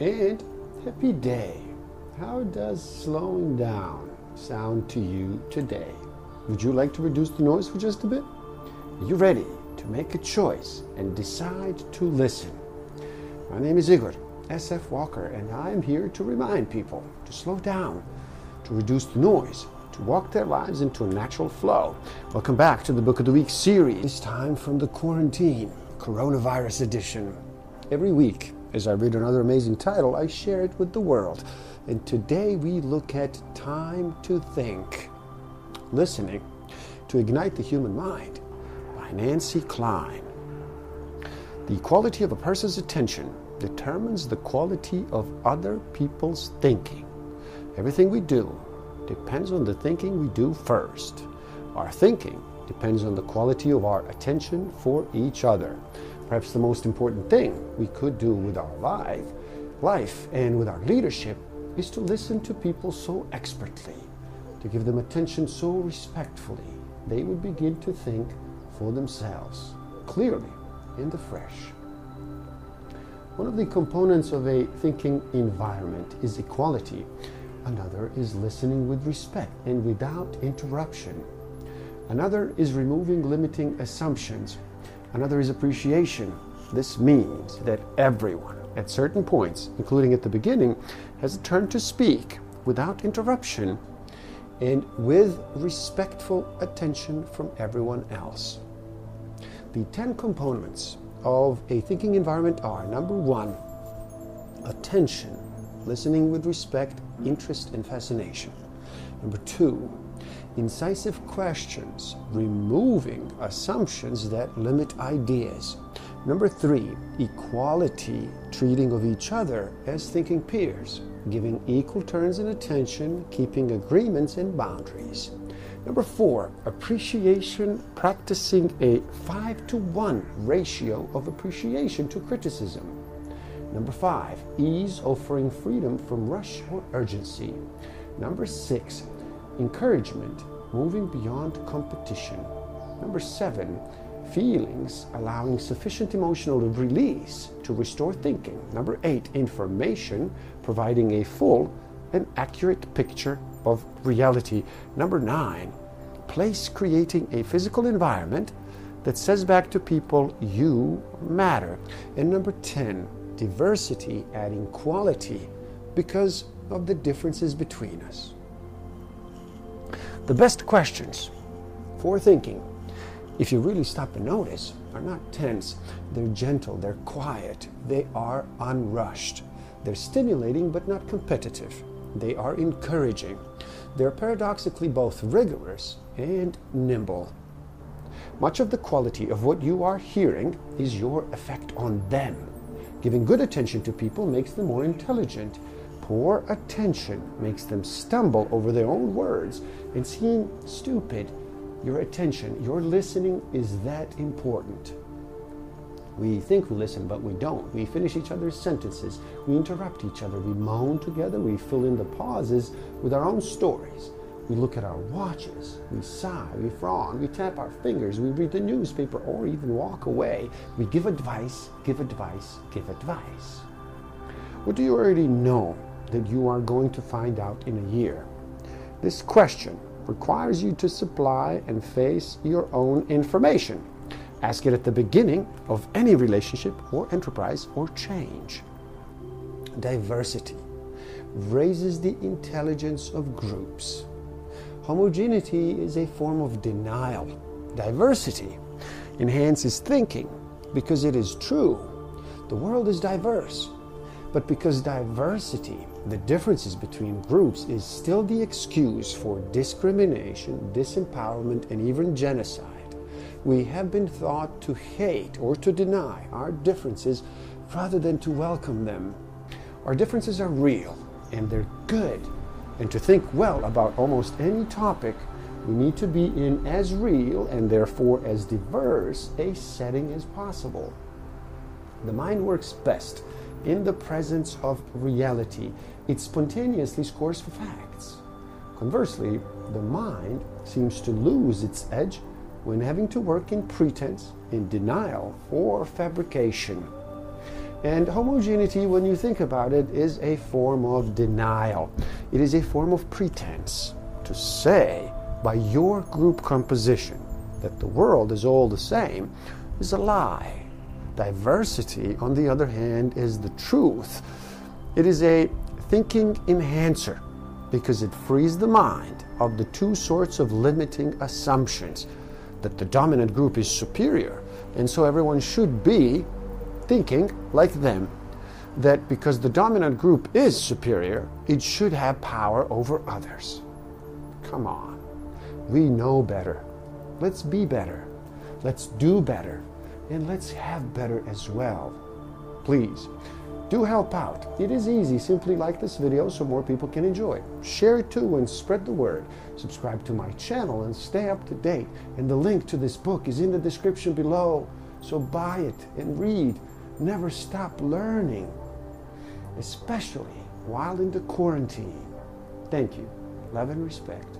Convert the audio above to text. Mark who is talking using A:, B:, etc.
A: and happy day. How does slowing down sound to you today? Would you like to reduce the noise for just a bit? Are you ready to make a choice and decide to listen? My name is Igor SF Walker, and I'm here to remind people to slow down, to reduce the noise, to walk their lives into a natural flow. Welcome back to the Book of the Week series, this time from the quarantine, coronavirus edition. Every week, as I read another amazing title, I share it with the world. And today we look at Time to Think Listening to Ignite the Human Mind by Nancy Kline. The quality of a person's attention determines the quality of other people's thinking. Everything we do depends on the thinking we do first. Our thinking depends on the quality of our attention for each other. Perhaps the most important thing we could do with our life, life and with our leadership is to listen to people so expertly, to give them attention so respectfully, they would begin to think for themselves, clearly in the fresh. One of the components of a thinking environment is equality. Another is listening with respect and without interruption. Another is removing limiting assumptions. Another is appreciation. This means that everyone, at certain points, including at the beginning, has a turn to speak without interruption and with respectful attention from everyone else. The 10 components of a thinking environment are number one, attention listening with respect, interest, and fascination. Number two, incisive questions, removing assumptions that limit ideas. Number three, equality, treating of each other as thinking peers, giving equal turns in attention, keeping agreements and boundaries. Number four, appreciation, practicing a five to one ratio of appreciation to criticism. Number five, ease offering freedom from rush or urgency. Number six, encouragement, moving beyond competition. Number seven, feelings, allowing sufficient emotional release to restore thinking. Number eight, information, providing a full and accurate picture of reality. Number nine, place creating a physical environment that says back to people, you matter. And number 10, diversity adding quality because of the differences between us. The best questions for thinking, if you really stop and notice, are not tense, they're gentle, they're quiet, they are unrushed. They're stimulating but not competitive. They are encouraging. They're paradoxically both rigorous and nimble. Much of the quality of what you are hearing is your effect on them. Giving good attention to people makes them more intelligent. Poor attention makes them stumble over their own words and seem stupid. Your attention, your listening is that important. We think we listen, but we don't. We finish each other's sentences. We interrupt each other. We moan together. We fill in the pauses with our own stories. We look at our watches. We sigh. We frown. We tap our fingers. We read the newspaper or even walk away. We give advice, give advice, give advice. What do you already know that you are going to find out in a year? This question requires you to supply and face your own information. Ask it at the beginning of any relationship or enterprise or change. Diversity raises the intelligence of groups. Homogeneity is a form of denial. Diversity enhances thinking because it is true. The world is diverse. But because diversity, the differences between groups, is still the excuse for discrimination, disempowerment, and even genocide, we have been thought to hate or to deny our differences rather than to welcome them. Our differences are real and they're good. And to think well about almost any topic, we need to be in as real and therefore as diverse a setting as possible. The mind works best in the presence of reality. It spontaneously scores for facts. Conversely, the mind seems to lose its edge when having to work in pretense, in denial, or fabrication. And homogeneity, when you think about it, is a form of denial. It is a form of pretense to say by your group composition that the world is all the same is a lie. Diversity, on the other hand, is the truth. It is a thinking enhancer because it frees the mind of the two sorts of limiting assumptions that the dominant group is superior, and so everyone should be thinking like them that because the dominant group is superior, it should have power over others. Come on. We know better. Let's be better. Let's do better. And let's have better as well. Please do help out. It is easy. Simply like this video so more people can enjoy. Share it too and spread the word. Subscribe to my channel and stay up to date. And the link to this book is in the description below. So buy it and read. Never stop learning, especially while in the quarantine. Thank you. Love and respect.